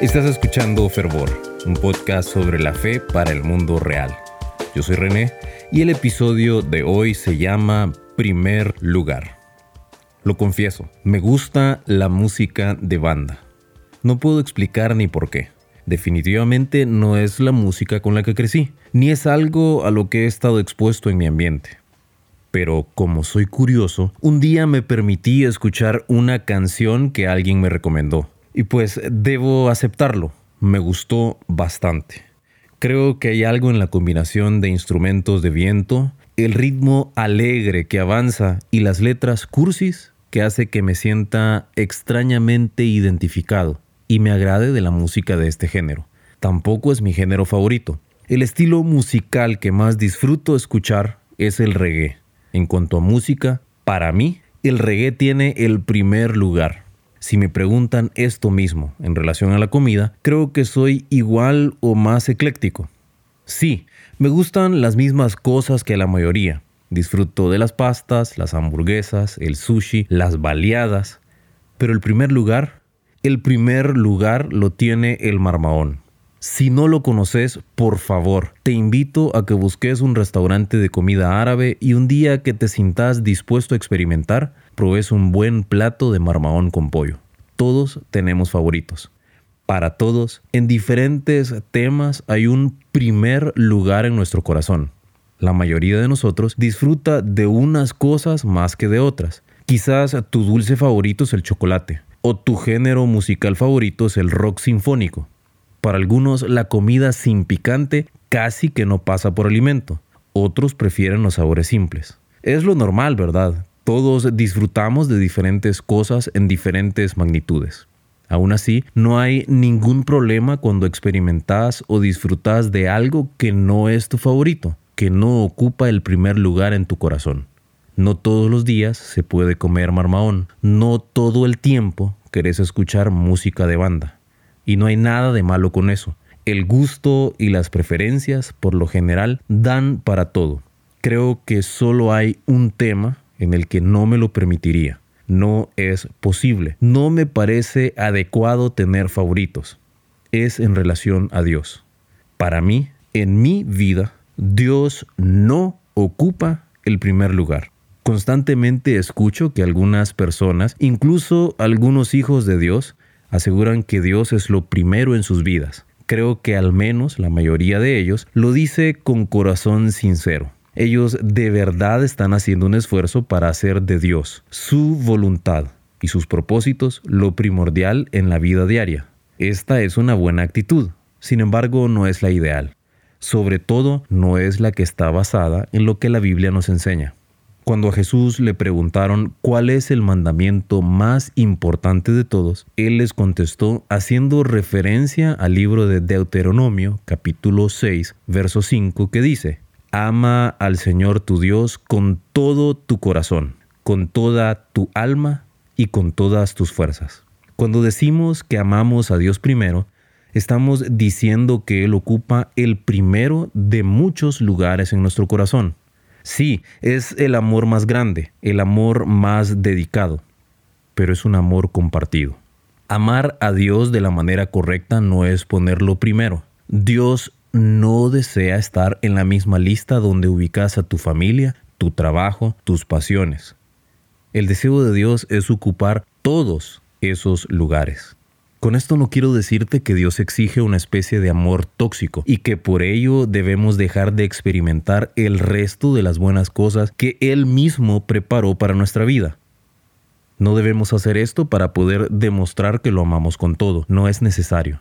Estás escuchando Fervor, un podcast sobre la fe para el mundo real. Yo soy René y el episodio de hoy se llama Primer Lugar. Lo confieso, me gusta la música de banda. No puedo explicar ni por qué. Definitivamente no es la música con la que crecí, ni es algo a lo que he estado expuesto en mi ambiente. Pero como soy curioso, un día me permití escuchar una canción que alguien me recomendó y pues debo aceptarlo, me gustó bastante. Creo que hay algo en la combinación de instrumentos de viento, el ritmo alegre que avanza y las letras cursis que hace que me sienta extrañamente identificado y me agrade de la música de este género. Tampoco es mi género favorito. El estilo musical que más disfruto escuchar es el reggae. En cuanto a música, para mí, el reggae tiene el primer lugar. Si me preguntan esto mismo en relación a la comida, creo que soy igual o más ecléctico. Sí, me gustan las mismas cosas que la mayoría. Disfruto de las pastas, las hamburguesas, el sushi, las baleadas. Pero el primer lugar, el primer lugar lo tiene el marmaón. Si no lo conoces, por favor, te invito a que busques un restaurante de comida árabe y un día que te sintas dispuesto a experimentar, pruebes un buen plato de marmaón con pollo. Todos tenemos favoritos. Para todos, en diferentes temas hay un primer lugar en nuestro corazón. La mayoría de nosotros disfruta de unas cosas más que de otras. Quizás tu dulce favorito es el chocolate, o tu género musical favorito es el rock sinfónico. Para algunos la comida sin picante casi que no pasa por alimento. Otros prefieren los sabores simples. Es lo normal, ¿verdad? Todos disfrutamos de diferentes cosas en diferentes magnitudes. Aún así, no hay ningún problema cuando experimentas o disfrutas de algo que no es tu favorito, que no ocupa el primer lugar en tu corazón. No todos los días se puede comer marmaón, no todo el tiempo querés escuchar música de banda. Y no hay nada de malo con eso. El gusto y las preferencias, por lo general, dan para todo. Creo que solo hay un tema en el que no me lo permitiría. No es posible. No me parece adecuado tener favoritos. Es en relación a Dios. Para mí, en mi vida, Dios no ocupa el primer lugar. Constantemente escucho que algunas personas, incluso algunos hijos de Dios, aseguran que Dios es lo primero en sus vidas. Creo que al menos la mayoría de ellos lo dice con corazón sincero. Ellos de verdad están haciendo un esfuerzo para hacer de Dios su voluntad y sus propósitos lo primordial en la vida diaria. Esta es una buena actitud, sin embargo no es la ideal. Sobre todo no es la que está basada en lo que la Biblia nos enseña. Cuando a Jesús le preguntaron cuál es el mandamiento más importante de todos, él les contestó haciendo referencia al libro de Deuteronomio capítulo 6, verso 5 que dice, Ama al Señor tu Dios con todo tu corazón, con toda tu alma y con todas tus fuerzas. Cuando decimos que amamos a Dios primero, estamos diciendo que Él ocupa el primero de muchos lugares en nuestro corazón. Sí, es el amor más grande, el amor más dedicado, pero es un amor compartido. Amar a Dios de la manera correcta no es ponerlo primero. Dios no desea estar en la misma lista donde ubicas a tu familia, tu trabajo, tus pasiones. El deseo de Dios es ocupar todos esos lugares. Con esto no quiero decirte que Dios exige una especie de amor tóxico y que por ello debemos dejar de experimentar el resto de las buenas cosas que Él mismo preparó para nuestra vida. No debemos hacer esto para poder demostrar que lo amamos con todo, no es necesario.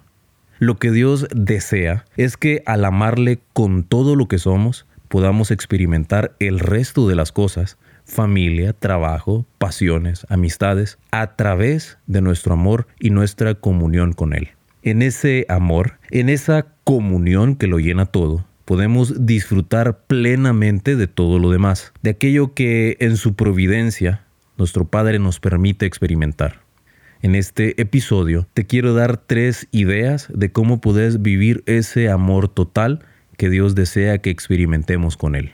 Lo que Dios desea es que al amarle con todo lo que somos, podamos experimentar el resto de las cosas familia, trabajo, pasiones, amistades, a través de nuestro amor y nuestra comunión con Él. En ese amor, en esa comunión que lo llena todo, podemos disfrutar plenamente de todo lo demás, de aquello que en su providencia nuestro Padre nos permite experimentar. En este episodio te quiero dar tres ideas de cómo puedes vivir ese amor total que Dios desea que experimentemos con Él.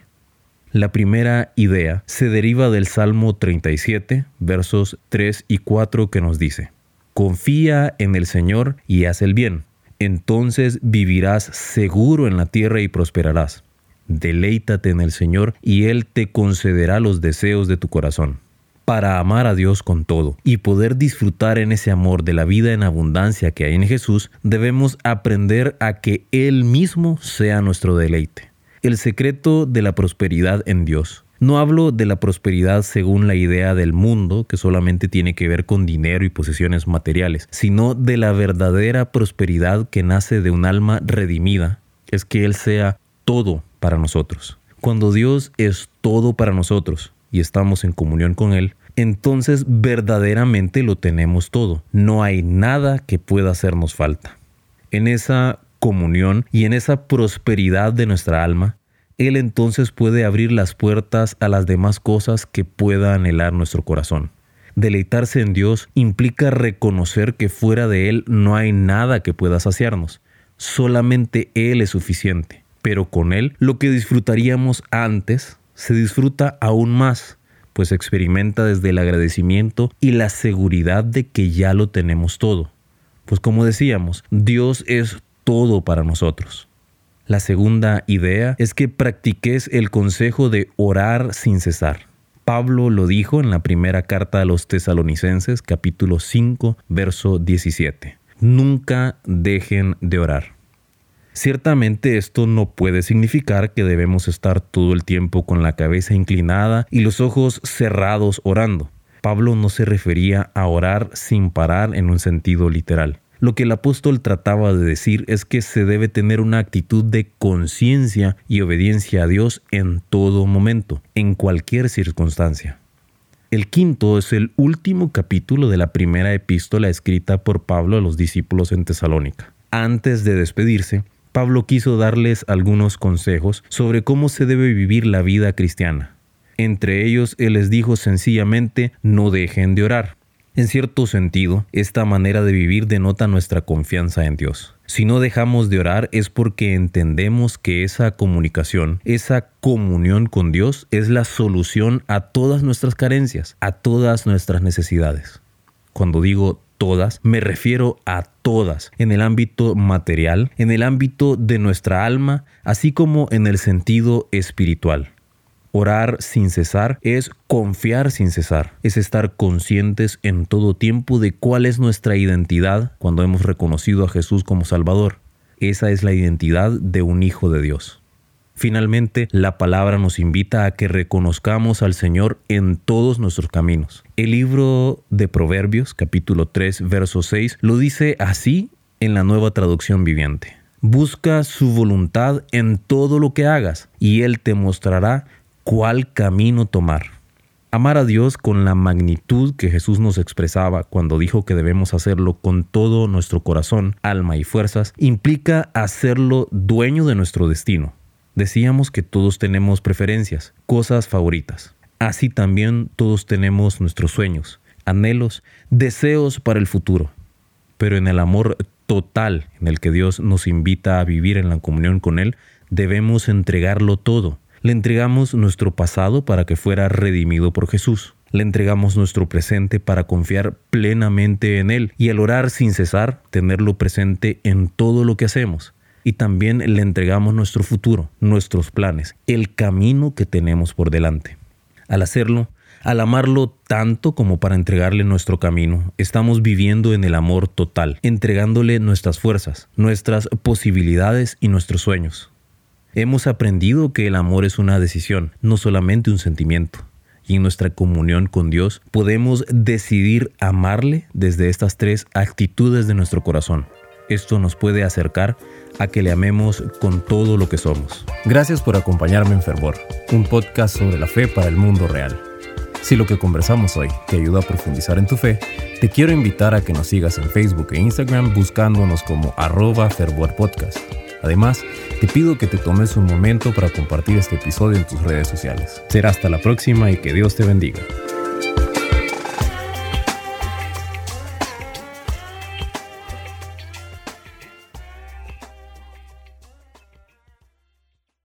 La primera idea se deriva del Salmo 37, versos 3 y 4 que nos dice, confía en el Señor y haz el bien. Entonces vivirás seguro en la tierra y prosperarás. Deleítate en el Señor y Él te concederá los deseos de tu corazón. Para amar a Dios con todo y poder disfrutar en ese amor de la vida en abundancia que hay en Jesús, debemos aprender a que Él mismo sea nuestro deleite. El secreto de la prosperidad en Dios. No hablo de la prosperidad según la idea del mundo, que solamente tiene que ver con dinero y posesiones materiales, sino de la verdadera prosperidad que nace de un alma redimida, es que Él sea todo para nosotros. Cuando Dios es todo para nosotros y estamos en comunión con Él, entonces verdaderamente lo tenemos todo. No hay nada que pueda hacernos falta. En esa comunión y en esa prosperidad de nuestra alma, Él entonces puede abrir las puertas a las demás cosas que pueda anhelar nuestro corazón. Deleitarse en Dios implica reconocer que fuera de Él no hay nada que pueda saciarnos. Solamente Él es suficiente pero con Él lo que disfrutaríamos antes se disfruta aún más, pues experimenta desde el agradecimiento y la seguridad de que ya lo tenemos todo. Pues como decíamos, Dios es todo para nosotros. La segunda idea es que practiques el consejo de orar sin cesar. Pablo lo dijo en la primera carta a los tesalonicenses capítulo 5 verso 17. Nunca dejen de orar. Ciertamente esto no puede significar que debemos estar todo el tiempo con la cabeza inclinada y los ojos cerrados orando. Pablo no se refería a orar sin parar en un sentido literal. Lo que el apóstol trataba de decir es que se debe tener una actitud de conciencia y obediencia a Dios en todo momento, en cualquier circunstancia. El quinto es el último capítulo de la primera epístola escrita por Pablo a los discípulos en Tesalónica. Antes de despedirse, Pablo quiso darles algunos consejos sobre cómo se debe vivir la vida cristiana. Entre ellos, él les dijo sencillamente, no dejen de orar. En cierto sentido, esta manera de vivir denota nuestra confianza en Dios. Si no dejamos de orar es porque entendemos que esa comunicación, esa comunión con Dios es la solución a todas nuestras carencias, a todas nuestras necesidades. Cuando digo todas, me refiero a todas, en el ámbito material, en el ámbito de nuestra alma, así como en el sentido espiritual. Orar sin cesar es confiar sin cesar, es estar conscientes en todo tiempo de cuál es nuestra identidad cuando hemos reconocido a Jesús como Salvador. Esa es la identidad de un hijo de Dios. Finalmente, la palabra nos invita a que reconozcamos al Señor en todos nuestros caminos. El libro de Proverbios, capítulo 3, verso 6, lo dice así en la nueva traducción viviente. Busca su voluntad en todo lo que hagas y Él te mostrará cuál camino tomar. Amar a Dios con la magnitud que Jesús nos expresaba cuando dijo que debemos hacerlo con todo nuestro corazón, alma y fuerzas, implica hacerlo dueño de nuestro destino. Decíamos que todos tenemos preferencias, cosas favoritas. Así también todos tenemos nuestros sueños, anhelos, deseos para el futuro. Pero en el amor total en el que Dios nos invita a vivir en la comunión con Él, debemos entregarlo todo. Le entregamos nuestro pasado para que fuera redimido por Jesús. Le entregamos nuestro presente para confiar plenamente en Él y al orar sin cesar, tenerlo presente en todo lo que hacemos y también le entregamos nuestro futuro, nuestros planes, el camino que tenemos por delante. Al hacerlo, al amarlo tanto como para entregarle nuestro camino, estamos viviendo en el amor total, entregándole nuestras fuerzas, nuestras posibilidades y nuestros sueños. Hemos aprendido que el amor es una decisión, no solamente un sentimiento. Y en nuestra comunión con Dios podemos decidir amarle desde estas tres actitudes de nuestro corazón. Esto nos puede acercar a que le amemos con todo lo que somos. Gracias por acompañarme en Fervor, un podcast sobre la fe para el mundo real. Si lo que conversamos hoy te ayuda a profundizar en tu fe, te quiero invitar a que nos sigas en Facebook e Instagram buscándonos como arroba fervorpodcast. Además, te pido que te tomes un momento para compartir este episodio en tus redes sociales. Será hasta la próxima y que Dios te bendiga.